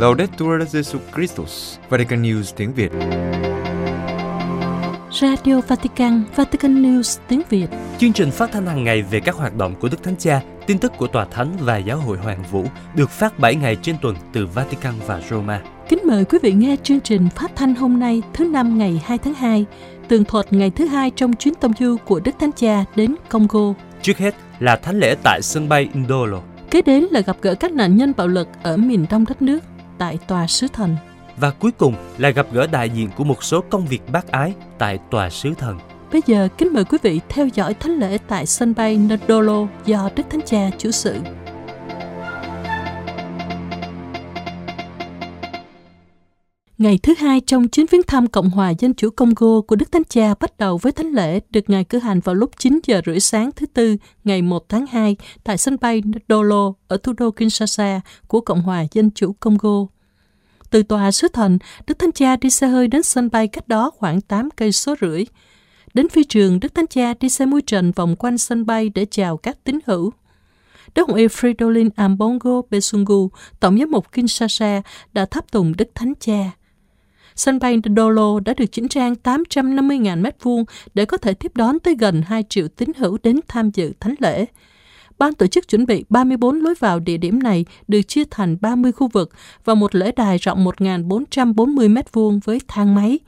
Laudetur Jesus Christus, Vatican News tiếng Việt. Radio Vatican, Vatican News tiếng Việt. Chương trình phát thanh hàng ngày về các hoạt động của Đức Thánh Cha, tin tức của Tòa Thánh và Giáo hội Hoàng Vũ được phát 7 ngày trên tuần từ Vatican và Roma. Kính mời quý vị nghe chương trình phát thanh hôm nay thứ năm ngày 2 tháng 2, tường thuật ngày thứ hai trong chuyến tông du của Đức Thánh Cha đến Congo. Trước hết là thánh lễ tại sân bay Ndolo. Kế đến là gặp gỡ các nạn nhân bạo lực ở miền đông đất nước tại tòa sứ thần. Và cuối cùng là gặp gỡ đại diện của một số công việc bác ái tại tòa sứ thần. Bây giờ kính mời quý vị theo dõi thánh lễ tại sân bay Ndolo do Đức Thánh Cha chủ sự. Ngày thứ hai trong chuyến viếng thăm Cộng hòa Dân chủ Congo của Đức Thánh Cha bắt đầu với thánh lễ được Ngài cử hành vào lúc 9 giờ rưỡi sáng thứ Tư ngày 1 tháng 2 tại sân bay Dolo ở thủ đô Kinshasa của Cộng hòa Dân chủ Congo. Từ tòa sứ thần, Đức Thánh Cha đi xe hơi đến sân bay cách đó khoảng 8 cây số rưỡi. Đến phi trường, Đức Thánh Cha đi xe mui trần vòng quanh sân bay để chào các tín hữu. Đức Hồng Y Fridolin Ambongo Besungu, Tổng giám mục Kinshasa, đã thắp tùng Đức Thánh Cha. Sân bay Ndolo đã được chỉnh trang 850.000 m2 để có thể tiếp đón tới gần 2 triệu tín hữu đến tham dự thánh lễ. Ban tổ chức chuẩn bị 34 lối vào địa điểm này được chia thành 30 khu vực và một lễ đài rộng 1.440 m2 với thang máy.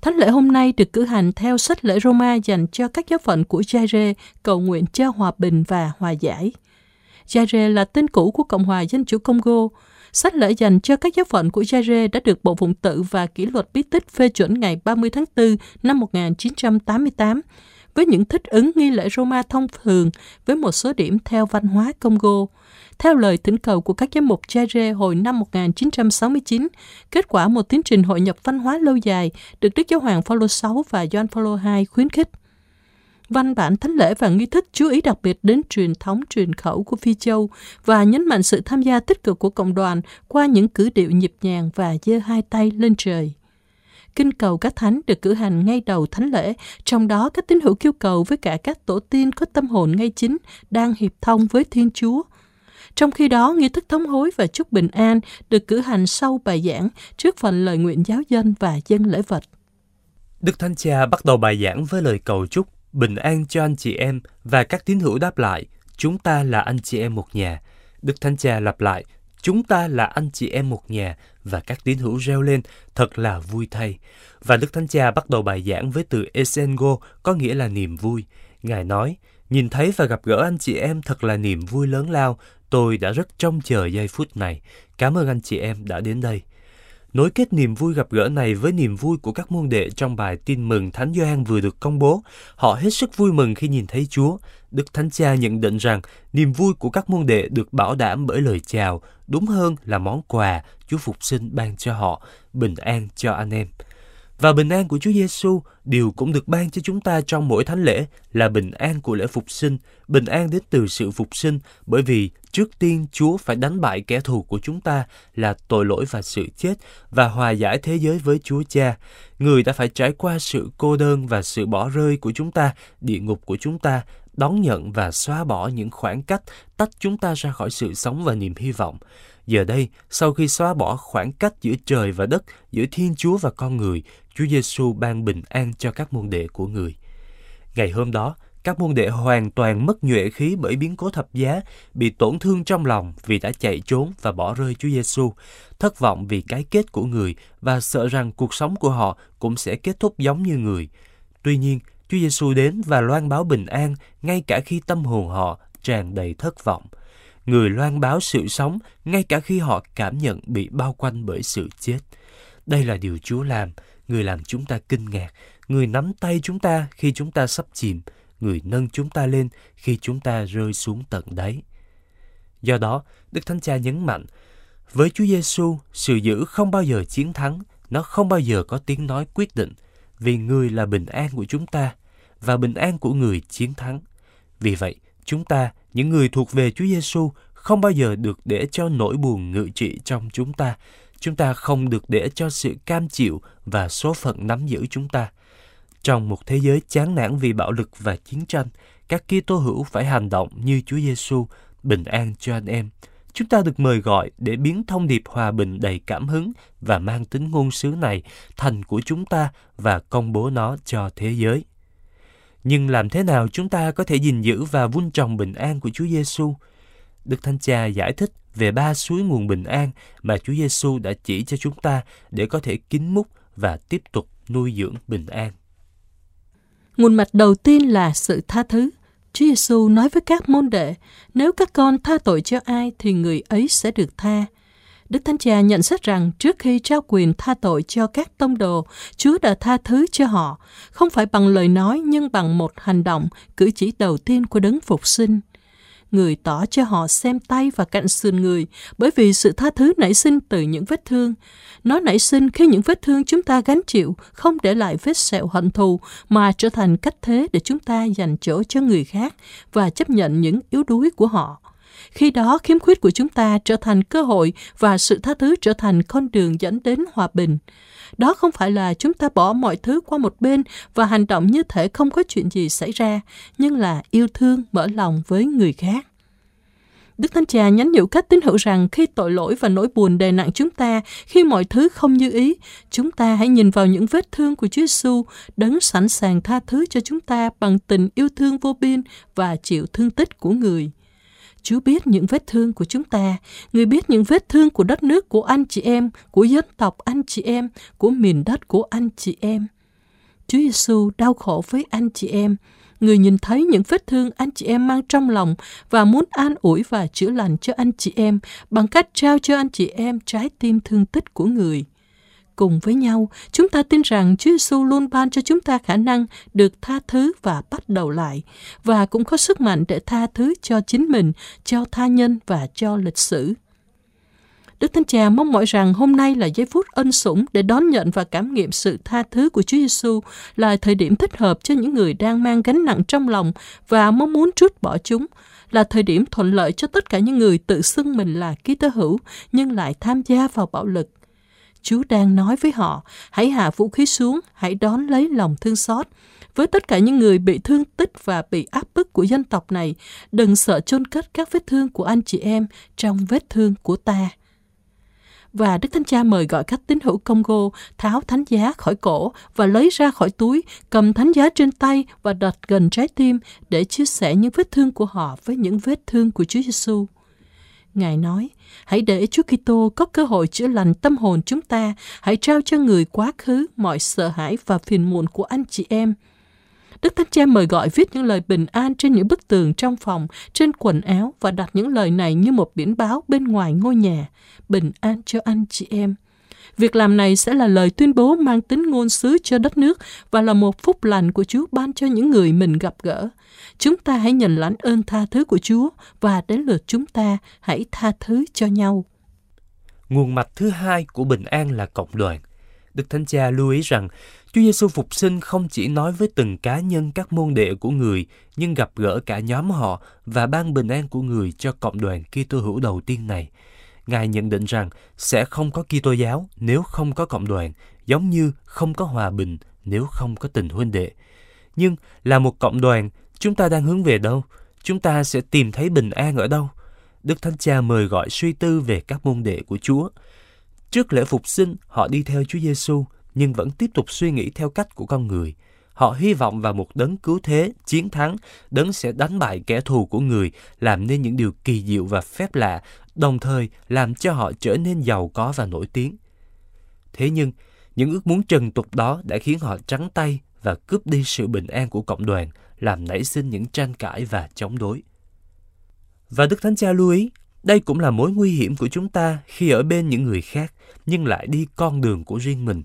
Thánh lễ hôm nay được cử hành theo sách lễ Roma dành cho các giáo phận của Jaire cầu nguyện cho hòa bình và hòa giải. Jaire là tên cũ của Cộng hòa Dân chủ Congo. Sách lễ dành cho các giáo phận của Jaire đã được Bộ Phụng tự và Kỷ luật bí tích phê chuẩn ngày 30 tháng 4 năm 1988 với những thích ứng nghi lễ Roma thông thường với một số điểm theo văn hóa Congo. Theo lời thỉnh cầu của các giám mục Jaire hồi năm 1969, kết quả một tiến trình hội nhập văn hóa lâu dài được Đức Giáo hoàng Phaolô VI và Gioan Phaolô II khuyến khích. Văn bản thánh lễ và nghi thức chú ý đặc biệt đến truyền thống truyền khẩu của Phi Châu và nhấn mạnh sự tham gia tích cực của cộng đoàn qua những cử điệu nhịp nhàng và giơ hai tay lên trời kinh cầu các thánh được cử hành ngay đầu thánh lễ, trong đó các tín hữu kêu cầu với cả các tổ tiên có tâm hồn ngay chính đang hiệp thông với Thiên Chúa. Trong khi đó, nghi thức thống hối và chúc bình an được cử hành sau bài giảng trước phần lời nguyện giáo dân và dân lễ vật. Đức Thánh Cha bắt đầu bài giảng với lời cầu chúc bình an cho anh chị em và các tín hữu đáp lại, chúng ta là anh chị em một nhà. Đức Thánh Cha lặp lại, chúng ta là anh chị em một nhà và các tín hữu reo lên, thật là vui thay. Và Đức Thánh Cha bắt đầu bài giảng với từ Esengo, có nghĩa là niềm vui. Ngài nói, nhìn thấy và gặp gỡ anh chị em thật là niềm vui lớn lao, tôi đã rất trông chờ giây phút này. Cảm ơn anh chị em đã đến đây. Nối kết niềm vui gặp gỡ này với niềm vui của các môn đệ trong bài tin mừng Thánh Gioan vừa được công bố, họ hết sức vui mừng khi nhìn thấy Chúa. Đức Thánh Cha nhận định rằng niềm vui của các môn đệ được bảo đảm bởi lời chào, đúng hơn là món quà Chúa Phục sinh ban cho họ, bình an cho anh em. Và bình an của Chúa Giêsu đều cũng được ban cho chúng ta trong mỗi thánh lễ là bình an của lễ phục sinh, bình an đến từ sự phục sinh, bởi vì trước tiên Chúa phải đánh bại kẻ thù của chúng ta là tội lỗi và sự chết và hòa giải thế giới với Chúa Cha. Người đã phải trải qua sự cô đơn và sự bỏ rơi của chúng ta, địa ngục của chúng ta, đón nhận và xóa bỏ những khoảng cách tách chúng ta ra khỏi sự sống và niềm hy vọng. Giờ đây, sau khi xóa bỏ khoảng cách giữa trời và đất, giữa Thiên Chúa và con người, Chúa Giêsu ban bình an cho các môn đệ của người. Ngày hôm đó, các môn đệ hoàn toàn mất nhuệ khí bởi biến cố thập giá, bị tổn thương trong lòng vì đã chạy trốn và bỏ rơi Chúa Giêsu, thất vọng vì cái kết của người và sợ rằng cuộc sống của họ cũng sẽ kết thúc giống như người. Tuy nhiên, Chúa Giêsu đến và loan báo bình an ngay cả khi tâm hồn họ tràn đầy thất vọng. Người loan báo sự sống ngay cả khi họ cảm nhận bị bao quanh bởi sự chết. Đây là điều Chúa làm, người làm chúng ta kinh ngạc, người nắm tay chúng ta khi chúng ta sắp chìm, người nâng chúng ta lên khi chúng ta rơi xuống tận đáy. Do đó, Đức Thánh Cha nhấn mạnh, với Chúa Giêsu, sự giữ không bao giờ chiến thắng, nó không bao giờ có tiếng nói quyết định, vì người là bình an của chúng ta và bình an của người chiến thắng. Vì vậy, chúng ta, những người thuộc về Chúa Giêsu, không bao giờ được để cho nỗi buồn ngự trị trong chúng ta. Chúng ta không được để cho sự cam chịu và số phận nắm giữ chúng ta. Trong một thế giới chán nản vì bạo lực và chiến tranh, các Kitô hữu phải hành động như Chúa Giêsu, bình an cho anh em. chúng ta được mời gọi để biến thông điệp hòa bình đầy cảm hứng và mang tính ngôn sứ này thành của chúng ta và công bố nó cho thế giới. Nhưng làm thế nào chúng ta có thể gìn giữ và vun trồng bình an của Chúa Giêsu? Đức Thánh Cha giải thích về ba suối nguồn bình an mà Chúa Giêsu đã chỉ cho chúng ta để có thể kín múc và tiếp tục nuôi dưỡng bình an. Nguồn mạch đầu tiên là sự tha thứ. Chúa Giêsu nói với các môn đệ, nếu các con tha tội cho ai thì người ấy sẽ được tha. Đức Thánh Cha nhận xét rằng trước khi trao quyền tha tội cho các tông đồ, Chúa đã tha thứ cho họ, không phải bằng lời nói nhưng bằng một hành động, cử chỉ đầu tiên của đấng phục sinh người tỏ cho họ xem tay và cạnh sườn người, bởi vì sự tha thứ nảy sinh từ những vết thương. Nó nảy sinh khi những vết thương chúng ta gánh chịu không để lại vết sẹo hận thù mà trở thành cách thế để chúng ta dành chỗ cho người khác và chấp nhận những yếu đuối của họ. Khi đó, khiếm khuyết của chúng ta trở thành cơ hội và sự tha thứ trở thành con đường dẫn đến hòa bình. Đó không phải là chúng ta bỏ mọi thứ qua một bên và hành động như thể không có chuyện gì xảy ra, nhưng là yêu thương, mở lòng với người khác. Đức Thánh Cha nhắn nhủ các tín hữu rằng khi tội lỗi và nỗi buồn đè nặng chúng ta, khi mọi thứ không như ý, chúng ta hãy nhìn vào những vết thương của Chúa Giêsu, đấng sẵn sàng tha thứ cho chúng ta bằng tình yêu thương vô biên và chịu thương tích của người. Chúa biết những vết thương của chúng ta, người biết những vết thương của đất nước của anh chị em, của dân tộc anh chị em, của miền đất của anh chị em. Chúa Giêsu đau khổ với anh chị em, người nhìn thấy những vết thương anh chị em mang trong lòng và muốn an ủi và chữa lành cho anh chị em bằng cách trao cho anh chị em trái tim thương tích của người. Cùng với nhau, chúng ta tin rằng Chúa Giêsu luôn ban cho chúng ta khả năng được tha thứ và bắt đầu lại, và cũng có sức mạnh để tha thứ cho chính mình, cho tha nhân và cho lịch sử. Đức Thánh Cha mong mỏi rằng hôm nay là giây phút ân sủng để đón nhận và cảm nghiệm sự tha thứ của Chúa Giêsu là thời điểm thích hợp cho những người đang mang gánh nặng trong lòng và mong muốn trút bỏ chúng, là thời điểm thuận lợi cho tất cả những người tự xưng mình là ký tơ hữu nhưng lại tham gia vào bạo lực. Chúa đang nói với họ, hãy hạ vũ khí xuống, hãy đón lấy lòng thương xót. Với tất cả những người bị thương tích và bị áp bức của dân tộc này, đừng sợ chôn cất các vết thương của anh chị em trong vết thương của ta và Đức Thánh Cha mời gọi các tín hữu Congo tháo thánh giá khỏi cổ và lấy ra khỏi túi, cầm thánh giá trên tay và đặt gần trái tim để chia sẻ những vết thương của họ với những vết thương của Chúa Giêsu. Ngài nói, hãy để Chúa Kitô có cơ hội chữa lành tâm hồn chúng ta, hãy trao cho người quá khứ mọi sợ hãi và phiền muộn của anh chị em, Đức Thánh Cha mời gọi viết những lời bình an trên những bức tường trong phòng, trên quần áo và đặt những lời này như một biển báo bên ngoài ngôi nhà. Bình an cho anh chị em. Việc làm này sẽ là lời tuyên bố mang tính ngôn sứ cho đất nước và là một phúc lành của Chúa ban cho những người mình gặp gỡ. Chúng ta hãy nhận lãnh ơn tha thứ của Chúa và đến lượt chúng ta hãy tha thứ cho nhau. Nguồn mạch thứ hai của bình an là cộng đoàn. Đức Thánh Cha lưu ý rằng Chúa Giêsu phục sinh không chỉ nói với từng cá nhân các môn đệ của người, nhưng gặp gỡ cả nhóm họ và ban bình an của người cho cộng đoàn Kitô hữu đầu tiên này. Ngài nhận định rằng sẽ không có Kitô giáo nếu không có cộng đoàn, giống như không có hòa bình nếu không có tình huynh đệ. Nhưng là một cộng đoàn, chúng ta đang hướng về đâu? Chúng ta sẽ tìm thấy bình an ở đâu? Đức Thánh Cha mời gọi suy tư về các môn đệ của Chúa. Trước lễ phục sinh, họ đi theo Chúa Giêsu, nhưng vẫn tiếp tục suy nghĩ theo cách của con người. Họ hy vọng vào một đấng cứu thế, chiến thắng, đấng sẽ đánh bại kẻ thù của người, làm nên những điều kỳ diệu và phép lạ, đồng thời làm cho họ trở nên giàu có và nổi tiếng. Thế nhưng, những ước muốn trần tục đó đã khiến họ trắng tay và cướp đi sự bình an của cộng đoàn, làm nảy sinh những tranh cãi và chống đối. Và Đức Thánh Cha lưu ý, đây cũng là mối nguy hiểm của chúng ta khi ở bên những người khác nhưng lại đi con đường của riêng mình.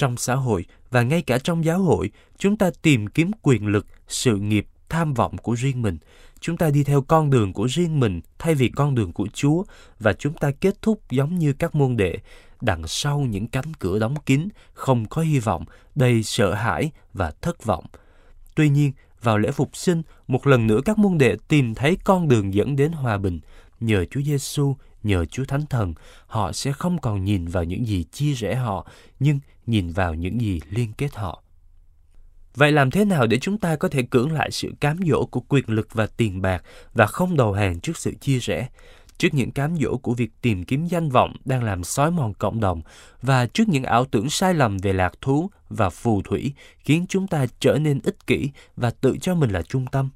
Trong xã hội và ngay cả trong giáo hội, chúng ta tìm kiếm quyền lực, sự nghiệp, tham vọng của riêng mình. Chúng ta đi theo con đường của riêng mình thay vì con đường của Chúa và chúng ta kết thúc giống như các môn đệ, đằng sau những cánh cửa đóng kín, không có hy vọng, đầy sợ hãi và thất vọng. Tuy nhiên, vào lễ phục sinh, một lần nữa các môn đệ tìm thấy con đường dẫn đến hòa bình. Nhờ Chúa Giêsu, nhờ Chúa Thánh Thần, họ sẽ không còn nhìn vào những gì chia rẽ họ, nhưng nhìn vào những gì liên kết họ. Vậy làm thế nào để chúng ta có thể cưỡng lại sự cám dỗ của quyền lực và tiền bạc và không đầu hàng trước sự chia rẽ? trước những cám dỗ của việc tìm kiếm danh vọng đang làm xói mòn cộng đồng và trước những ảo tưởng sai lầm về lạc thú và phù thủy khiến chúng ta trở nên ích kỷ và tự cho mình là trung tâm.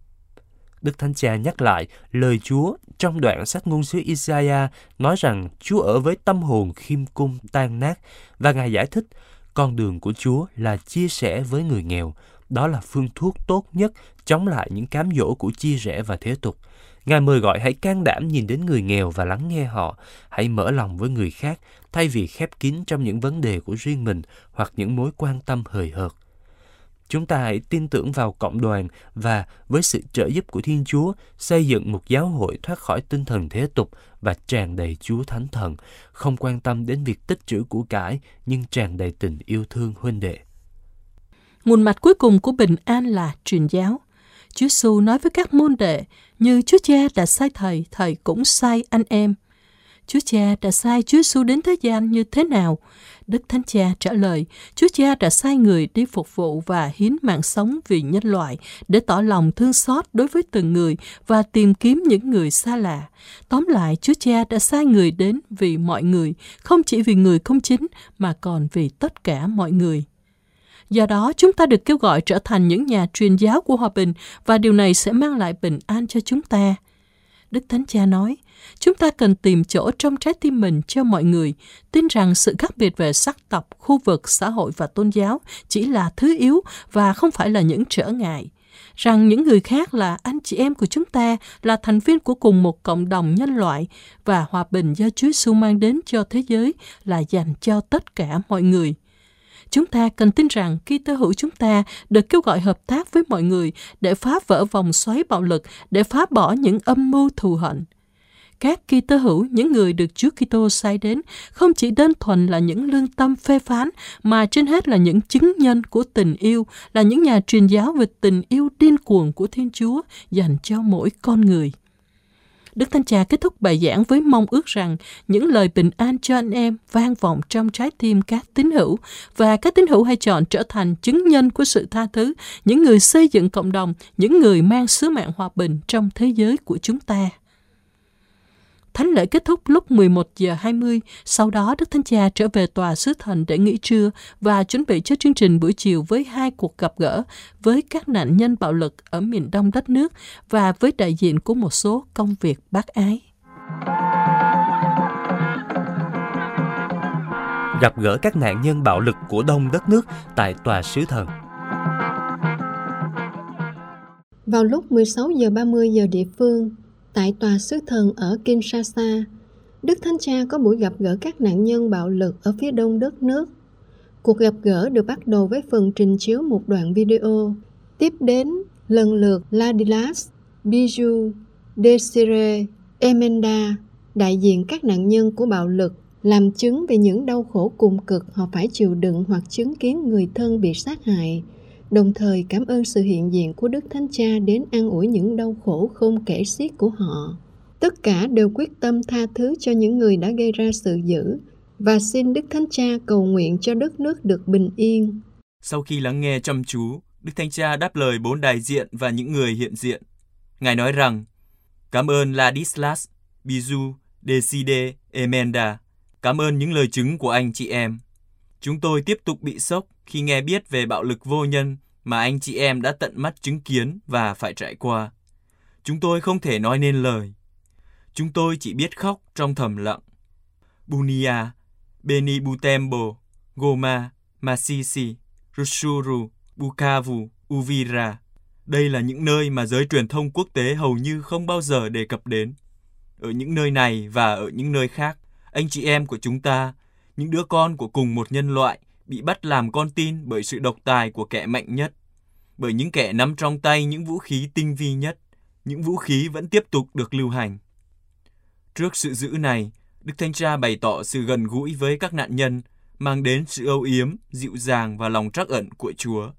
Đức Thánh Cha nhắc lại lời Chúa trong đoạn sách ngôn sứ Isaiah nói rằng Chúa ở với tâm hồn khiêm cung tan nát và Ngài giải thích con đường của Chúa là chia sẻ với người nghèo. Đó là phương thuốc tốt nhất chống lại những cám dỗ của chia rẽ và thế tục. Ngài mời gọi hãy can đảm nhìn đến người nghèo và lắng nghe họ, hãy mở lòng với người khác thay vì khép kín trong những vấn đề của riêng mình hoặc những mối quan tâm hời hợt. Chúng ta hãy tin tưởng vào cộng đoàn và với sự trợ giúp của Thiên Chúa xây dựng một giáo hội thoát khỏi tinh thần thế tục và tràn đầy Chúa Thánh Thần, không quan tâm đến việc tích trữ của cải nhưng tràn đầy tình yêu thương huynh đệ. Nguồn mạch cuối cùng của bình an là truyền giáo. Chúa Giêsu nói với các môn đệ, như Chúa Cha đã sai thầy, thầy cũng sai anh em. Chúa Cha đã sai Chúa Giêsu đến thế gian như thế nào? Đức Thánh Cha trả lời, Chúa Cha đã sai người đi phục vụ và hiến mạng sống vì nhân loại để tỏ lòng thương xót đối với từng người và tìm kiếm những người xa lạ. Tóm lại, Chúa Cha đã sai người đến vì mọi người, không chỉ vì người công chính mà còn vì tất cả mọi người. Do đó, chúng ta được kêu gọi trở thành những nhà truyền giáo của hòa bình và điều này sẽ mang lại bình an cho chúng ta. Đức Thánh Cha nói, chúng ta cần tìm chỗ trong trái tim mình cho mọi người, tin rằng sự khác biệt về sắc tộc, khu vực, xã hội và tôn giáo chỉ là thứ yếu và không phải là những trở ngại rằng những người khác là anh chị em của chúng ta, là thành viên của cùng một cộng đồng nhân loại và hòa bình do Chúa Giêsu mang đến cho thế giới là dành cho tất cả mọi người. Chúng ta cần tin rằng khi tơ hữu chúng ta được kêu gọi hợp tác với mọi người để phá vỡ vòng xoáy bạo lực, để phá bỏ những âm mưu thù hận. Các kỳ tơ hữu, những người được Chúa Kitô sai đến, không chỉ đơn thuần là những lương tâm phê phán, mà trên hết là những chứng nhân của tình yêu, là những nhà truyền giáo về tình yêu điên cuồng của Thiên Chúa dành cho mỗi con người. Đức Thánh Cha kết thúc bài giảng với mong ước rằng những lời bình an cho anh em vang vọng trong trái tim các tín hữu và các tín hữu hãy chọn trở thành chứng nhân của sự tha thứ, những người xây dựng cộng đồng, những người mang sứ mạng hòa bình trong thế giới của chúng ta. Thánh lễ kết thúc lúc 11 giờ 20, sau đó Đức Thánh Cha trở về tòa sứ thần để nghỉ trưa và chuẩn bị cho chương trình buổi chiều với hai cuộc gặp gỡ với các nạn nhân bạo lực ở miền đông đất nước và với đại diện của một số công việc bác ái. Gặp gỡ các nạn nhân bạo lực của đông đất nước tại tòa sứ thần. Vào lúc 16 giờ 30 giờ địa phương, Tại tòa sứ thần ở Kinshasa, Đức Thánh Cha có buổi gặp gỡ các nạn nhân bạo lực ở phía đông đất nước. Cuộc gặp gỡ được bắt đầu với phần trình chiếu một đoạn video. Tiếp đến, lần lượt Ladilas, Bijou, Desire, Emenda, đại diện các nạn nhân của bạo lực, làm chứng về những đau khổ cùng cực họ phải chịu đựng hoặc chứng kiến người thân bị sát hại – đồng thời cảm ơn sự hiện diện của Đức Thánh Cha đến an ủi những đau khổ không kể xiết của họ. Tất cả đều quyết tâm tha thứ cho những người đã gây ra sự dữ và xin Đức Thánh Cha cầu nguyện cho đất nước được bình yên. Sau khi lắng nghe chăm chú, Đức Thánh Cha đáp lời bốn đại diện và những người hiện diện. Ngài nói rằng, Cảm ơn Ladislas, Bizu, Deside, Emenda. Cảm ơn những lời chứng của anh chị em. Chúng tôi tiếp tục bị sốc khi nghe biết về bạo lực vô nhân mà anh chị em đã tận mắt chứng kiến và phải trải qua. Chúng tôi không thể nói nên lời. Chúng tôi chỉ biết khóc trong thầm lặng. Bunia, Beni Butembo, Goma, Masisi, Rushuru, Bukavu, Uvira. Đây là những nơi mà giới truyền thông quốc tế hầu như không bao giờ đề cập đến. Ở những nơi này và ở những nơi khác, anh chị em của chúng ta, những đứa con của cùng một nhân loại, bị bắt làm con tin bởi sự độc tài của kẻ mạnh nhất, bởi những kẻ nắm trong tay những vũ khí tinh vi nhất, những vũ khí vẫn tiếp tục được lưu hành. Trước sự dữ này, Đức Thanh Cha bày tỏ sự gần gũi với các nạn nhân, mang đến sự âu yếm, dịu dàng và lòng trắc ẩn của Chúa.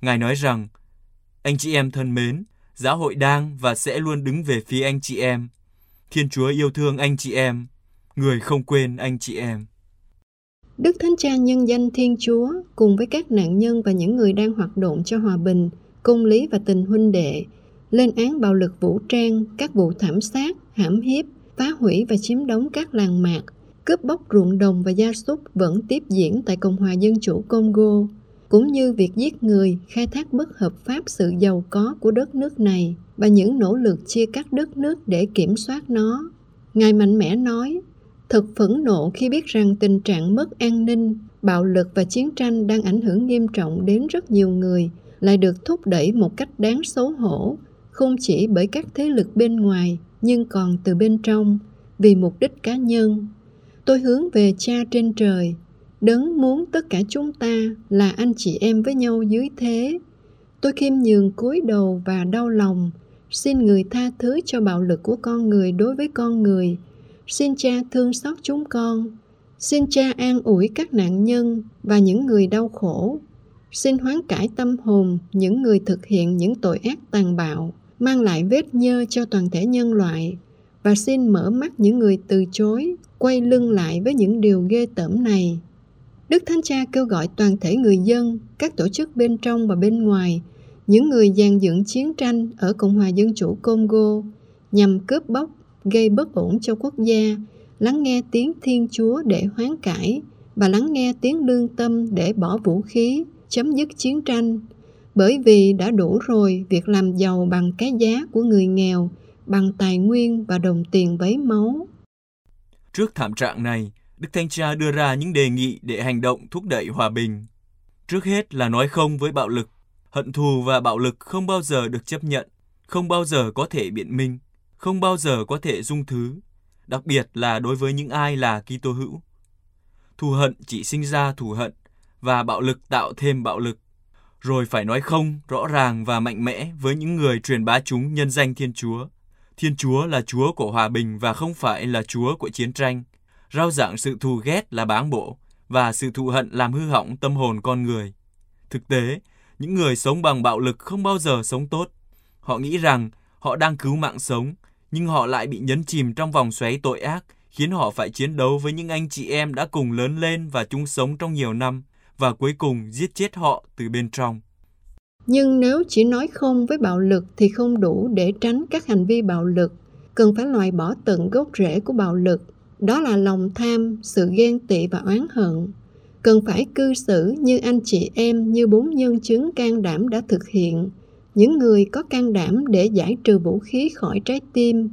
Ngài nói rằng, anh chị em thân mến, giáo hội đang và sẽ luôn đứng về phía anh chị em. Thiên Chúa yêu thương anh chị em, người không quên anh chị em. Đức Thánh Cha nhân danh Thiên Chúa cùng với các nạn nhân và những người đang hoạt động cho hòa bình, công lý và tình huynh đệ, lên án bạo lực vũ trang, các vụ thảm sát, hãm hiếp, phá hủy và chiếm đóng các làng mạc, cướp bóc ruộng đồng và gia súc vẫn tiếp diễn tại Cộng hòa Dân chủ Congo, cũng như việc giết người, khai thác bất hợp pháp sự giàu có của đất nước này và những nỗ lực chia cắt đất nước để kiểm soát nó. Ngài mạnh mẽ nói, thật phẫn nộ khi biết rằng tình trạng mất an ninh, bạo lực và chiến tranh đang ảnh hưởng nghiêm trọng đến rất nhiều người, lại được thúc đẩy một cách đáng xấu hổ, không chỉ bởi các thế lực bên ngoài, nhưng còn từ bên trong, vì mục đích cá nhân. Tôi hướng về cha trên trời, đấng muốn tất cả chúng ta là anh chị em với nhau dưới thế. Tôi khiêm nhường cúi đầu và đau lòng, xin người tha thứ cho bạo lực của con người đối với con người. Xin cha thương xót chúng con. Xin cha an ủi các nạn nhân và những người đau khổ. Xin hoán cải tâm hồn những người thực hiện những tội ác tàn bạo, mang lại vết nhơ cho toàn thể nhân loại và xin mở mắt những người từ chối, quay lưng lại với những điều ghê tởm này. Đức Thánh Cha kêu gọi toàn thể người dân, các tổ chức bên trong và bên ngoài, những người dàn dựng chiến tranh ở Cộng hòa Dân chủ Congo nhằm cướp bóc, gây bất ổn cho quốc gia, lắng nghe tiếng Thiên Chúa để hoán cải và lắng nghe tiếng lương tâm để bỏ vũ khí, chấm dứt chiến tranh. Bởi vì đã đủ rồi việc làm giàu bằng cái giá của người nghèo, bằng tài nguyên và đồng tiền vấy máu. Trước thảm trạng này, Đức Thanh Cha đưa ra những đề nghị để hành động thúc đẩy hòa bình. Trước hết là nói không với bạo lực. Hận thù và bạo lực không bao giờ được chấp nhận, không bao giờ có thể biện minh, không bao giờ có thể dung thứ, đặc biệt là đối với những ai là Kitô hữu. Thù hận chỉ sinh ra thù hận và bạo lực tạo thêm bạo lực. Rồi phải nói không rõ ràng và mạnh mẽ với những người truyền bá chúng nhân danh Thiên Chúa. Thiên Chúa là Chúa của hòa bình và không phải là Chúa của chiến tranh rao giảng sự thù ghét là báng bộ và sự thù hận làm hư hỏng tâm hồn con người. Thực tế, những người sống bằng bạo lực không bao giờ sống tốt. Họ nghĩ rằng họ đang cứu mạng sống, nhưng họ lại bị nhấn chìm trong vòng xoáy tội ác, khiến họ phải chiến đấu với những anh chị em đã cùng lớn lên và chung sống trong nhiều năm, và cuối cùng giết chết họ từ bên trong. Nhưng nếu chỉ nói không với bạo lực thì không đủ để tránh các hành vi bạo lực, cần phải loại bỏ tận gốc rễ của bạo lực. Đó là lòng tham sự ghen tị và oán hận. Cần phải cư xử như anh chị em như bốn nhân chứng can đảm đã thực hiện những người có can đảm để giải trừ vũ khí khỏi trái tim.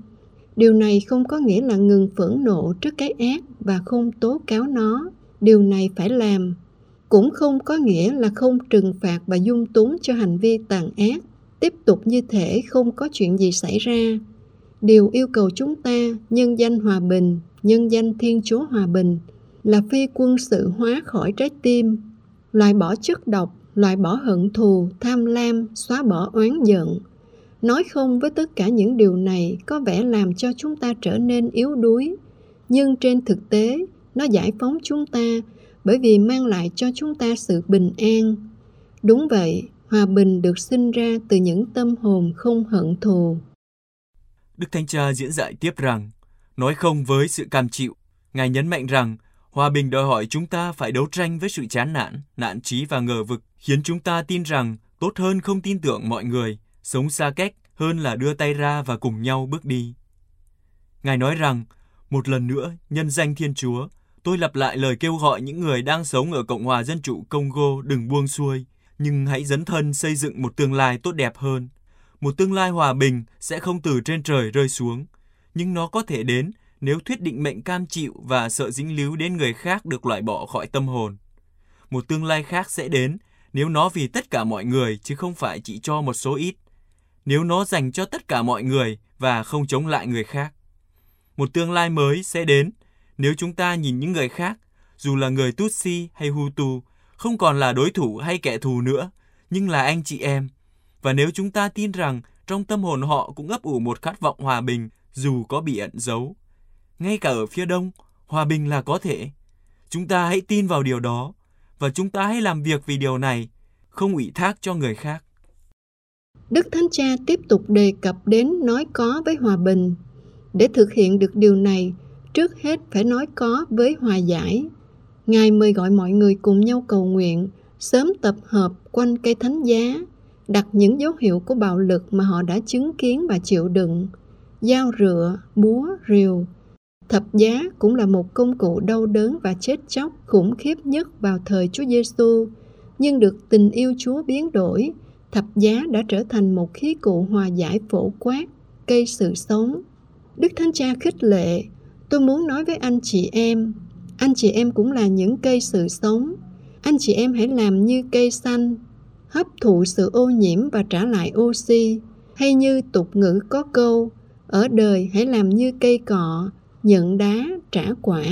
Điều này không có nghĩa là ngừng phẫn nộ trước cái ác và không tố cáo nó. Điều này phải làm. Cũng không có nghĩa là không trừng phạt và dung túng cho hành vi tàn ác. Tiếp tục như thể không có chuyện gì xảy ra. Điều yêu cầu chúng ta nhân danh hòa bình nhân danh Thiên Chúa Hòa Bình là phi quân sự hóa khỏi trái tim, loại bỏ chất độc, loại bỏ hận thù, tham lam, xóa bỏ oán giận. Nói không với tất cả những điều này có vẻ làm cho chúng ta trở nên yếu đuối, nhưng trên thực tế nó giải phóng chúng ta bởi vì mang lại cho chúng ta sự bình an. Đúng vậy, hòa bình được sinh ra từ những tâm hồn không hận thù. Đức Thánh Cha diễn giải tiếp rằng, Nói không với sự cam chịu, Ngài nhấn mạnh rằng hòa bình đòi hỏi chúng ta phải đấu tranh với sự chán nản, nạn trí và ngờ vực, khiến chúng ta tin rằng tốt hơn không tin tưởng mọi người, sống xa cách hơn là đưa tay ra và cùng nhau bước đi. Ngài nói rằng, một lần nữa, nhân danh Thiên Chúa, tôi lặp lại lời kêu gọi những người đang sống ở Cộng hòa Dân chủ Congo đừng buông xuôi, nhưng hãy dấn thân xây dựng một tương lai tốt đẹp hơn. Một tương lai hòa bình sẽ không từ trên trời rơi xuống, nhưng nó có thể đến nếu thuyết định mệnh cam chịu và sợ dính líu đến người khác được loại bỏ khỏi tâm hồn. Một tương lai khác sẽ đến nếu nó vì tất cả mọi người chứ không phải chỉ cho một số ít. Nếu nó dành cho tất cả mọi người và không chống lại người khác. Một tương lai mới sẽ đến nếu chúng ta nhìn những người khác, dù là người Tutsi hay Hutu, không còn là đối thủ hay kẻ thù nữa, nhưng là anh chị em. Và nếu chúng ta tin rằng trong tâm hồn họ cũng ấp ủ một khát vọng hòa bình dù có bị ẩn giấu. Ngay cả ở phía đông, hòa bình là có thể. Chúng ta hãy tin vào điều đó và chúng ta hãy làm việc vì điều này, không ủy thác cho người khác. Đức Thánh Cha tiếp tục đề cập đến nói có với hòa bình. Để thực hiện được điều này, trước hết phải nói có với hòa giải. Ngài mời gọi mọi người cùng nhau cầu nguyện, sớm tập hợp quanh cây thánh giá, đặt những dấu hiệu của bạo lực mà họ đã chứng kiến và chịu đựng, dao rựa, búa, rìu, Thập giá cũng là một công cụ đau đớn và chết chóc khủng khiếp nhất vào thời Chúa Giêsu, nhưng được tình yêu Chúa biến đổi, thập giá đã trở thành một khí cụ hòa giải phổ quát, cây sự sống. Đức Thánh Cha khích lệ, tôi muốn nói với anh chị em, anh chị em cũng là những cây sự sống. Anh chị em hãy làm như cây xanh, hấp thụ sự ô nhiễm và trả lại oxy, hay như tục ngữ có câu, ở đời hãy làm như cây cọ, nhận đá trả quả.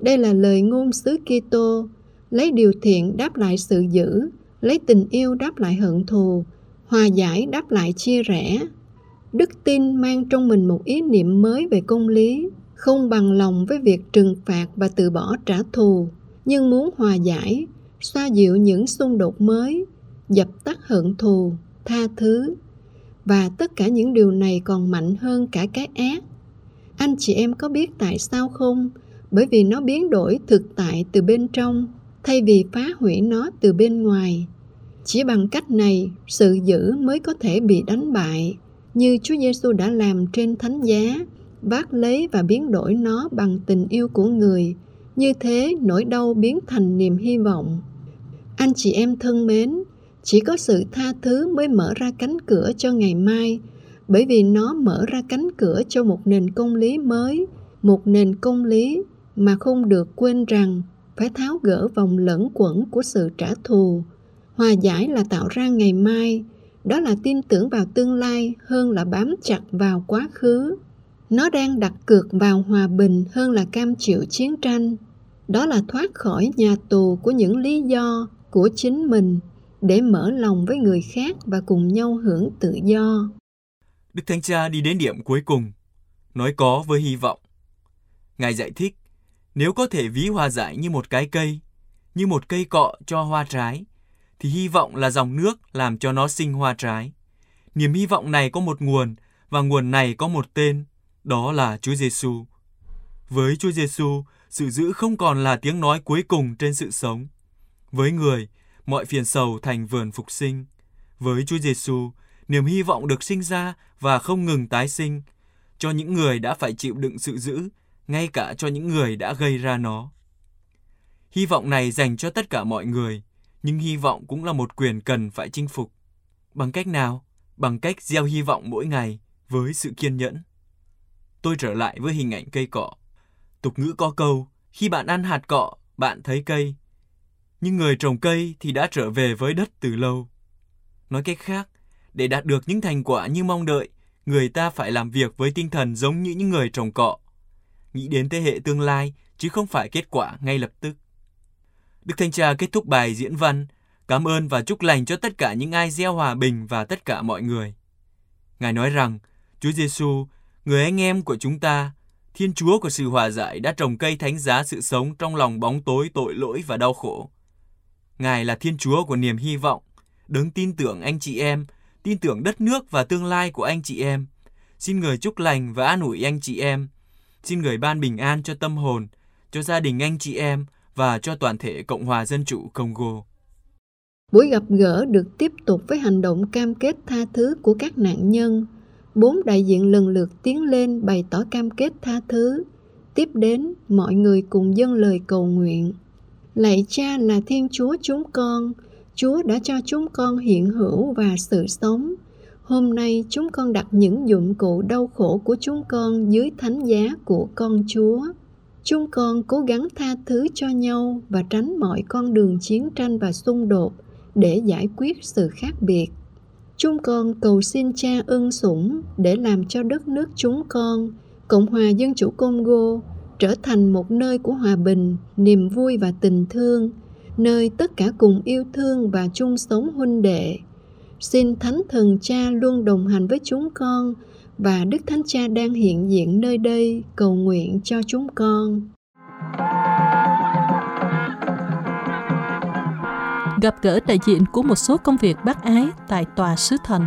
Đây là lời ngôn sứ Kitô, lấy điều thiện đáp lại sự dữ, lấy tình yêu đáp lại hận thù, hòa giải đáp lại chia rẽ. Đức tin mang trong mình một ý niệm mới về công lý, không bằng lòng với việc trừng phạt và từ bỏ trả thù, nhưng muốn hòa giải, xoa dịu những xung đột mới, dập tắt hận thù, tha thứ. Và tất cả những điều này còn mạnh hơn cả cái ác. Anh chị em có biết tại sao không? Bởi vì nó biến đổi thực tại từ bên trong thay vì phá hủy nó từ bên ngoài. Chỉ bằng cách này, sự giữ mới có thể bị đánh bại, như Chúa Giêsu đã làm trên thánh giá, vác lấy và biến đổi nó bằng tình yêu của người. Như thế, nỗi đau biến thành niềm hy vọng. Anh chị em thân mến, chỉ có sự tha thứ mới mở ra cánh cửa cho ngày mai, bởi vì nó mở ra cánh cửa cho một nền công lý mới, một nền công lý mà không được quên rằng phải tháo gỡ vòng lẫn quẩn của sự trả thù. Hòa giải là tạo ra ngày mai, đó là tin tưởng vào tương lai hơn là bám chặt vào quá khứ. Nó đang đặt cược vào hòa bình hơn là cam chịu chiến tranh. Đó là thoát khỏi nhà tù của những lý do của chính mình để mở lòng với người khác và cùng nhau hưởng tự do. Đức Thánh Cha đi đến điểm cuối cùng, nói có với hy vọng. Ngài giải thích, nếu có thể ví hòa giải như một cái cây, như một cây cọ cho hoa trái, thì hy vọng là dòng nước làm cho nó sinh hoa trái. Niềm hy vọng này có một nguồn và nguồn này có một tên, đó là Chúa Giêsu. Với Chúa Giêsu, sự giữ không còn là tiếng nói cuối cùng trên sự sống. Với người, mọi phiền sầu thành vườn phục sinh. Với Chúa Giêsu, niềm hy vọng được sinh ra và không ngừng tái sinh cho những người đã phải chịu đựng sự giữ, ngay cả cho những người đã gây ra nó. Hy vọng này dành cho tất cả mọi người, nhưng hy vọng cũng là một quyền cần phải chinh phục. Bằng cách nào? Bằng cách gieo hy vọng mỗi ngày với sự kiên nhẫn. Tôi trở lại với hình ảnh cây cọ. Tục ngữ có câu, khi bạn ăn hạt cọ, bạn thấy cây. Nhưng người trồng cây thì đã trở về với đất từ lâu. Nói cách khác, để đạt được những thành quả như mong đợi, người ta phải làm việc với tinh thần giống như những người trồng cọ. Nghĩ đến thế hệ tương lai, chứ không phải kết quả ngay lập tức. Đức Thanh Cha kết thúc bài diễn văn, cảm ơn và chúc lành cho tất cả những ai gieo hòa bình và tất cả mọi người. Ngài nói rằng, Chúa Giêsu, người anh em của chúng ta, Thiên Chúa của sự hòa giải đã trồng cây thánh giá sự sống trong lòng bóng tối tội lỗi và đau khổ. Ngài là Thiên Chúa của niềm hy vọng, đấng tin tưởng anh chị em, tin tưởng đất nước và tương lai của anh chị em. Xin người chúc lành và an ủi anh chị em. Xin người ban bình an cho tâm hồn, cho gia đình anh chị em và cho toàn thể Cộng hòa Dân chủ Congo. Buổi gặp gỡ được tiếp tục với hành động cam kết tha thứ của các nạn nhân. Bốn đại diện lần lượt tiến lên bày tỏ cam kết tha thứ. Tiếp đến, mọi người cùng dâng lời cầu nguyện. Lạy cha là Thiên Chúa chúng con, Chúa đã cho chúng con hiện hữu và sự sống. Hôm nay chúng con đặt những dụng cụ đau khổ của chúng con dưới thánh giá của con Chúa. Chúng con cố gắng tha thứ cho nhau và tránh mọi con đường chiến tranh và xung đột để giải quyết sự khác biệt. Chúng con cầu xin cha ân sủng để làm cho đất nước chúng con, Cộng hòa Dân chủ Congo, trở thành một nơi của hòa bình, niềm vui và tình thương, nơi tất cả cùng yêu thương và chung sống huynh đệ. Xin Thánh Thần Cha luôn đồng hành với chúng con và Đức Thánh Cha đang hiện diện nơi đây cầu nguyện cho chúng con. Gặp gỡ đại diện của một số công việc bác ái tại tòa sứ thần.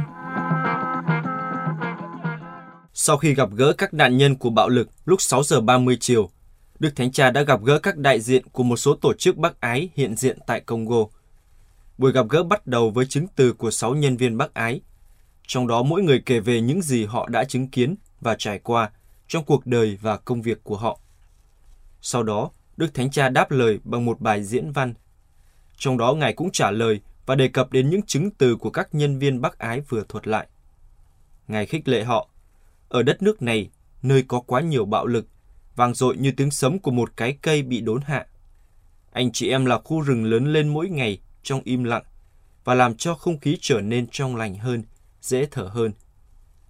Sau khi gặp gỡ các nạn nhân của bạo lực lúc 6 giờ 30 chiều, Đức Thánh Cha đã gặp gỡ các đại diện của một số tổ chức Bắc ái hiện diện tại Congo. Buổi gặp gỡ bắt đầu với chứng từ của 6 nhân viên Bắc ái. Trong đó mỗi người kể về những gì họ đã chứng kiến và trải qua trong cuộc đời và công việc của họ. Sau đó, Đức Thánh Cha đáp lời bằng một bài diễn văn. Trong đó Ngài cũng trả lời và đề cập đến những chứng từ của các nhân viên Bắc ái vừa thuật lại. Ngài khích lệ họ, ở đất nước này, nơi có quá nhiều bạo lực, vang dội như tiếng sấm của một cái cây bị đốn hạ. Anh chị em là khu rừng lớn lên mỗi ngày trong im lặng và làm cho không khí trở nên trong lành hơn, dễ thở hơn.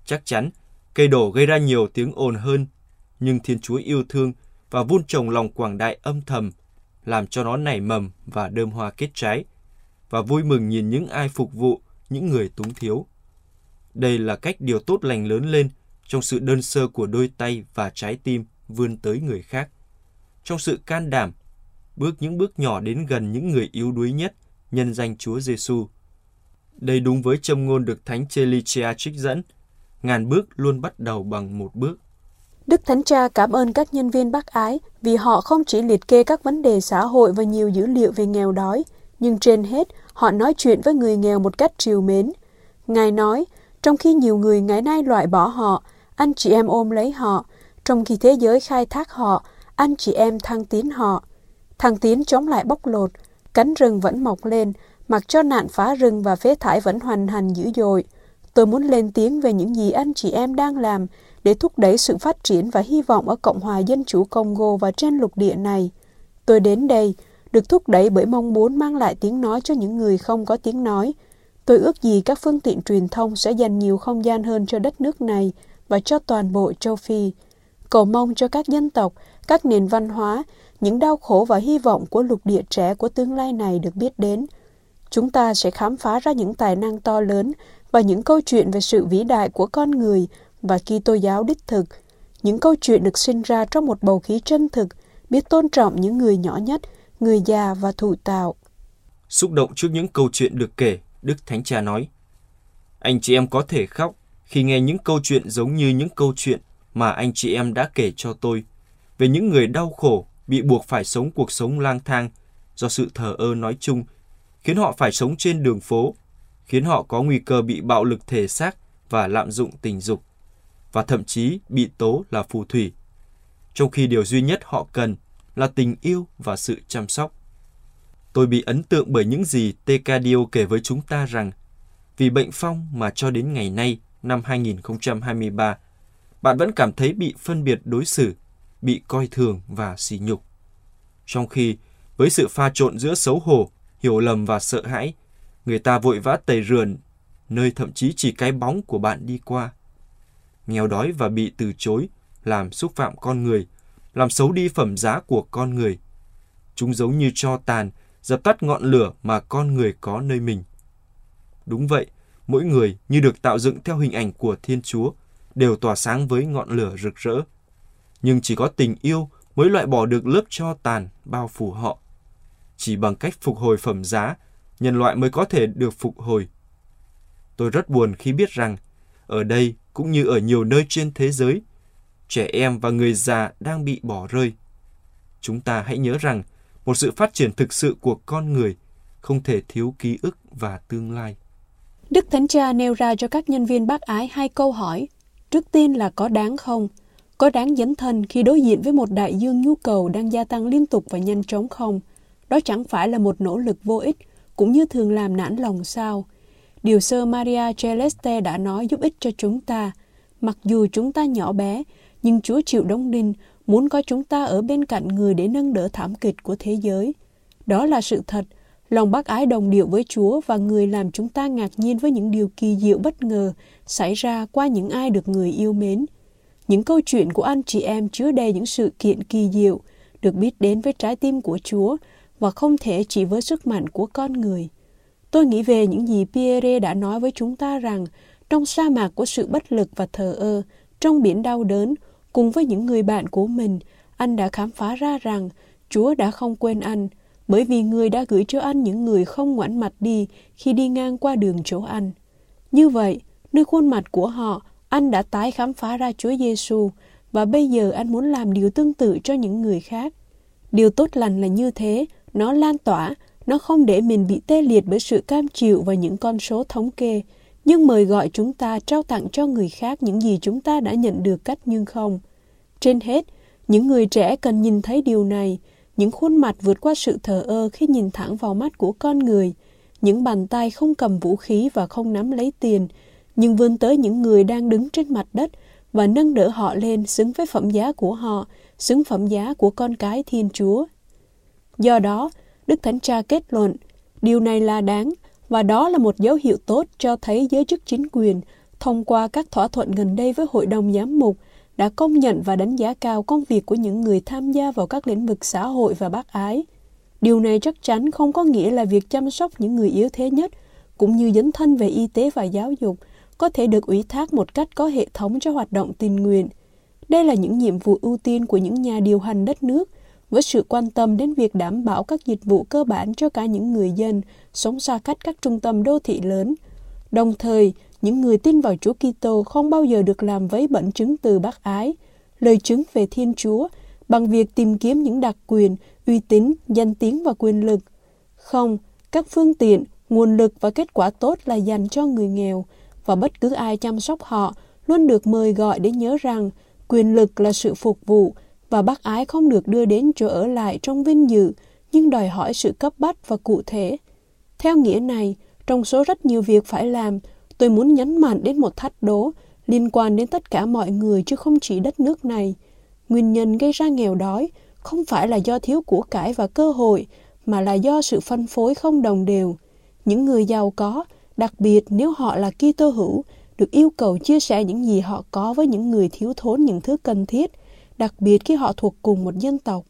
Chắc chắn, cây đổ gây ra nhiều tiếng ồn hơn, nhưng Thiên Chúa yêu thương và vun trồng lòng quảng đại âm thầm, làm cho nó nảy mầm và đơm hoa kết trái, và vui mừng nhìn những ai phục vụ những người túng thiếu. Đây là cách điều tốt lành lớn lên trong sự đơn sơ của đôi tay và trái tim vươn tới người khác. Trong sự can đảm, bước những bước nhỏ đến gần những người yếu đuối nhất nhân danh Chúa Giêsu. Đây đúng với châm ngôn được Thánh Chelicia trích dẫn, ngàn bước luôn bắt đầu bằng một bước. Đức Thánh Cha cảm ơn các nhân viên bác ái vì họ không chỉ liệt kê các vấn đề xã hội và nhiều dữ liệu về nghèo đói, nhưng trên hết họ nói chuyện với người nghèo một cách triều mến. Ngài nói, trong khi nhiều người ngày nay loại bỏ họ, anh chị em ôm lấy họ, trong khi thế giới khai thác họ, anh chị em thăng tiến họ. Thăng tiến chống lại bóc lột, cánh rừng vẫn mọc lên, mặc cho nạn phá rừng và phế thải vẫn hoành hành dữ dội. Tôi muốn lên tiếng về những gì anh chị em đang làm để thúc đẩy sự phát triển và hy vọng ở Cộng hòa Dân chủ Congo và trên lục địa này. Tôi đến đây, được thúc đẩy bởi mong muốn mang lại tiếng nói cho những người không có tiếng nói. Tôi ước gì các phương tiện truyền thông sẽ dành nhiều không gian hơn cho đất nước này và cho toàn bộ châu Phi. Cầu mong cho các dân tộc, các nền văn hóa, những đau khổ và hy vọng của lục địa trẻ của tương lai này được biết đến. Chúng ta sẽ khám phá ra những tài năng to lớn và những câu chuyện về sự vĩ đại của con người và Kitô giáo đích thực, những câu chuyện được sinh ra trong một bầu khí chân thực, biết tôn trọng những người nhỏ nhất, người già và thụ tạo. Xúc động trước những câu chuyện được kể, Đức Thánh Cha nói, Anh chị em có thể khóc khi nghe những câu chuyện giống như những câu chuyện mà anh chị em đã kể cho tôi về những người đau khổ bị buộc phải sống cuộc sống lang thang do sự thờ ơ nói chung, khiến họ phải sống trên đường phố, khiến họ có nguy cơ bị bạo lực thể xác và lạm dụng tình dục, và thậm chí bị tố là phù thủy. Trong khi điều duy nhất họ cần là tình yêu và sự chăm sóc. Tôi bị ấn tượng bởi những gì Tecadio kể với chúng ta rằng vì bệnh phong mà cho đến ngày nay, năm 2023, bạn vẫn cảm thấy bị phân biệt đối xử, bị coi thường và sỉ nhục. Trong khi, với sự pha trộn giữa xấu hổ, hiểu lầm và sợ hãi, người ta vội vã tẩy rườn, nơi thậm chí chỉ cái bóng của bạn đi qua. Nghèo đói và bị từ chối, làm xúc phạm con người, làm xấu đi phẩm giá của con người. Chúng giống như cho tàn, dập tắt ngọn lửa mà con người có nơi mình. Đúng vậy, mỗi người như được tạo dựng theo hình ảnh của Thiên Chúa, đều tỏa sáng với ngọn lửa rực rỡ. Nhưng chỉ có tình yêu mới loại bỏ được lớp cho tàn bao phủ họ. Chỉ bằng cách phục hồi phẩm giá, nhân loại mới có thể được phục hồi. Tôi rất buồn khi biết rằng, ở đây cũng như ở nhiều nơi trên thế giới, trẻ em và người già đang bị bỏ rơi. Chúng ta hãy nhớ rằng, một sự phát triển thực sự của con người không thể thiếu ký ức và tương lai. Đức Thánh Cha nêu ra cho các nhân viên bác ái hai câu hỏi. Trước tiên là có đáng không? Có đáng dấn thân khi đối diện với một đại dương nhu cầu đang gia tăng liên tục và nhanh chóng không? Đó chẳng phải là một nỗ lực vô ích, cũng như thường làm nản lòng sao? Điều sơ Maria Celeste đã nói giúp ích cho chúng ta. Mặc dù chúng ta nhỏ bé, nhưng Chúa chịu đóng đinh, muốn có chúng ta ở bên cạnh người để nâng đỡ thảm kịch của thế giới. Đó là sự thật, lòng bác ái đồng điệu với Chúa và người làm chúng ta ngạc nhiên với những điều kỳ diệu bất ngờ xảy ra qua những ai được người yêu mến. Những câu chuyện của anh chị em chứa đầy những sự kiện kỳ diệu, được biết đến với trái tim của Chúa và không thể chỉ với sức mạnh của con người. Tôi nghĩ về những gì Pierre đã nói với chúng ta rằng trong sa mạc của sự bất lực và thờ ơ, trong biển đau đớn, cùng với những người bạn của mình, anh đã khám phá ra rằng Chúa đã không quên anh, bởi vì người đã gửi cho anh những người không ngoảnh mặt đi khi đi ngang qua đường chỗ anh. Như vậy, nơi khuôn mặt của họ, anh đã tái khám phá ra Chúa Giêsu và bây giờ anh muốn làm điều tương tự cho những người khác. Điều tốt lành là như thế, nó lan tỏa, nó không để mình bị tê liệt bởi sự cam chịu và những con số thống kê, nhưng mời gọi chúng ta trao tặng cho người khác những gì chúng ta đã nhận được cách nhưng không. Trên hết, những người trẻ cần nhìn thấy điều này, những khuôn mặt vượt qua sự thờ ơ khi nhìn thẳng vào mắt của con người, những bàn tay không cầm vũ khí và không nắm lấy tiền, nhưng vươn tới những người đang đứng trên mặt đất và nâng đỡ họ lên xứng với phẩm giá của họ, xứng phẩm giá của con cái Thiên Chúa. Do đó, Đức Thánh Cha kết luận, điều này là đáng và đó là một dấu hiệu tốt cho thấy giới chức chính quyền thông qua các thỏa thuận gần đây với Hội đồng Giám mục đã công nhận và đánh giá cao công việc của những người tham gia vào các lĩnh vực xã hội và bác ái. Điều này chắc chắn không có nghĩa là việc chăm sóc những người yếu thế nhất, cũng như dấn thân về y tế và giáo dục, có thể được ủy thác một cách có hệ thống cho hoạt động tình nguyện. Đây là những nhiệm vụ ưu tiên của những nhà điều hành đất nước, với sự quan tâm đến việc đảm bảo các dịch vụ cơ bản cho cả những người dân sống xa cách các trung tâm đô thị lớn. Đồng thời, những người tin vào Chúa Kitô không bao giờ được làm vấy bẩn chứng từ bác ái, lời chứng về Thiên Chúa bằng việc tìm kiếm những đặc quyền, uy tín, danh tiếng và quyền lực. Không, các phương tiện, nguồn lực và kết quả tốt là dành cho người nghèo, và bất cứ ai chăm sóc họ luôn được mời gọi để nhớ rằng quyền lực là sự phục vụ và bác ái không được đưa đến chỗ ở lại trong vinh dự, nhưng đòi hỏi sự cấp bách và cụ thể. Theo nghĩa này, trong số rất nhiều việc phải làm, tôi muốn nhấn mạnh đến một thách đố liên quan đến tất cả mọi người chứ không chỉ đất nước này. Nguyên nhân gây ra nghèo đói không phải là do thiếu của cải và cơ hội, mà là do sự phân phối không đồng đều. Những người giàu có, đặc biệt nếu họ là Kitô hữu, được yêu cầu chia sẻ những gì họ có với những người thiếu thốn những thứ cần thiết, đặc biệt khi họ thuộc cùng một dân tộc.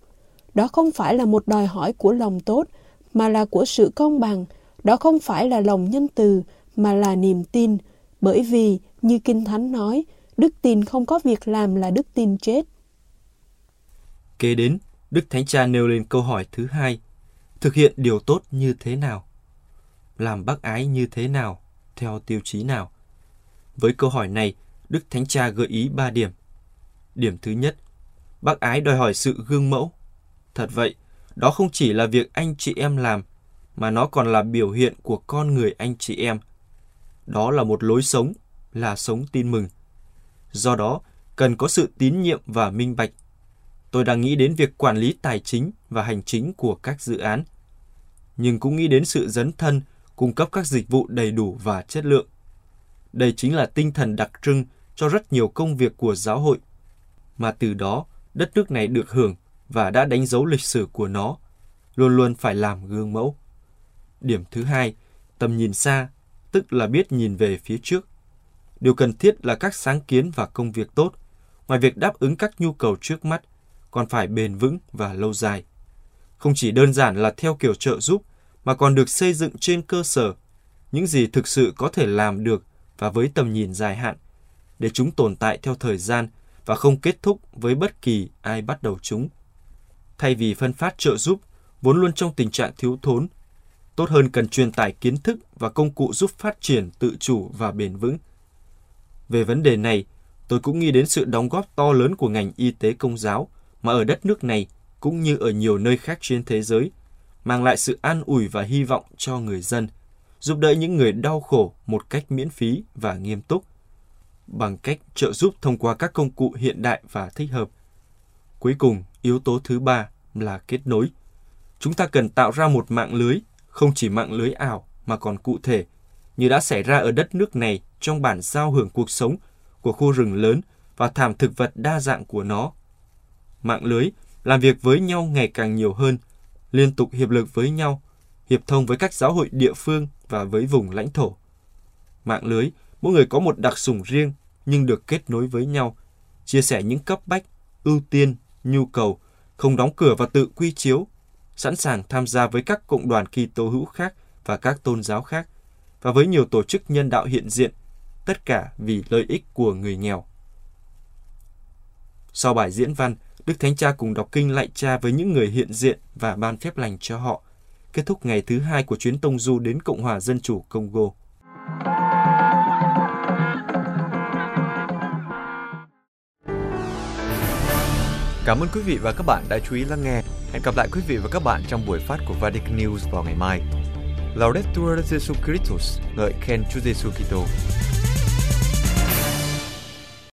Đó không phải là một đòi hỏi của lòng tốt, mà là của sự công bằng. Đó không phải là lòng nhân từ, mà là niềm tin. Bởi vì, như Kinh Thánh nói, đức tin không có việc làm là đức tin chết. Kế đến, Đức Thánh Cha nêu lên câu hỏi thứ hai. Thực hiện điều tốt như thế nào? Làm bác ái như thế nào? Theo tiêu chí nào? Với câu hỏi này, Đức Thánh Cha gợi ý ba điểm. Điểm thứ nhất, bác ái đòi hỏi sự gương mẫu. Thật vậy, đó không chỉ là việc anh chị em làm, mà nó còn là biểu hiện của con người anh chị em. Đó là một lối sống, là sống tin mừng. Do đó, cần có sự tín nhiệm và minh bạch. Tôi đang nghĩ đến việc quản lý tài chính và hành chính của các dự án, nhưng cũng nghĩ đến sự dấn thân, cung cấp các dịch vụ đầy đủ và chất lượng. Đây chính là tinh thần đặc trưng cho rất nhiều công việc của giáo hội, mà từ đó đất nước này được hưởng và đã đánh dấu lịch sử của nó, luôn luôn phải làm gương mẫu. Điểm thứ hai, tầm nhìn xa, tức là biết nhìn về phía trước. Điều cần thiết là các sáng kiến và công việc tốt, ngoài việc đáp ứng các nhu cầu trước mắt, còn phải bền vững và lâu dài. Không chỉ đơn giản là theo kiểu trợ giúp, mà còn được xây dựng trên cơ sở những gì thực sự có thể làm được và với tầm nhìn dài hạn, để chúng tồn tại theo thời gian và không kết thúc với bất kỳ ai bắt đầu chúng. Thay vì phân phát trợ giúp, vốn luôn trong tình trạng thiếu thốn, tốt hơn cần truyền tải kiến thức và công cụ giúp phát triển tự chủ và bền vững. Về vấn đề này, tôi cũng nghĩ đến sự đóng góp to lớn của ngành y tế công giáo mà ở đất nước này cũng như ở nhiều nơi khác trên thế giới, mang lại sự an ủi và hy vọng cho người dân, giúp đỡ những người đau khổ một cách miễn phí và nghiêm túc bằng cách trợ giúp thông qua các công cụ hiện đại và thích hợp. Cuối cùng, yếu tố thứ ba là kết nối. Chúng ta cần tạo ra một mạng lưới, không chỉ mạng lưới ảo mà còn cụ thể, như đã xảy ra ở đất nước này trong bản giao hưởng cuộc sống của khu rừng lớn và thảm thực vật đa dạng của nó. Mạng lưới làm việc với nhau ngày càng nhiều hơn, liên tục hiệp lực với nhau, hiệp thông với các giáo hội địa phương và với vùng lãnh thổ. Mạng lưới Mỗi người có một đặc sủng riêng nhưng được kết nối với nhau, chia sẻ những cấp bách, ưu tiên, nhu cầu, không đóng cửa và tự quy chiếu, sẵn sàng tham gia với các cộng đoàn kỳ tô hữu khác và các tôn giáo khác, và với nhiều tổ chức nhân đạo hiện diện, tất cả vì lợi ích của người nghèo. Sau bài diễn văn, Đức Thánh Cha cùng đọc kinh lạy cha với những người hiện diện và ban phép lành cho họ, kết thúc ngày thứ hai của chuyến tông du đến Cộng hòa Dân chủ Congo. Cảm ơn quý vị và các bạn đã chú ý lắng nghe. Hẹn gặp lại quý vị và các bạn trong buổi phát của Vatican News vào ngày mai. Laudetur Jesu Christus, ngợi khen Chúa Giêsu Kitô.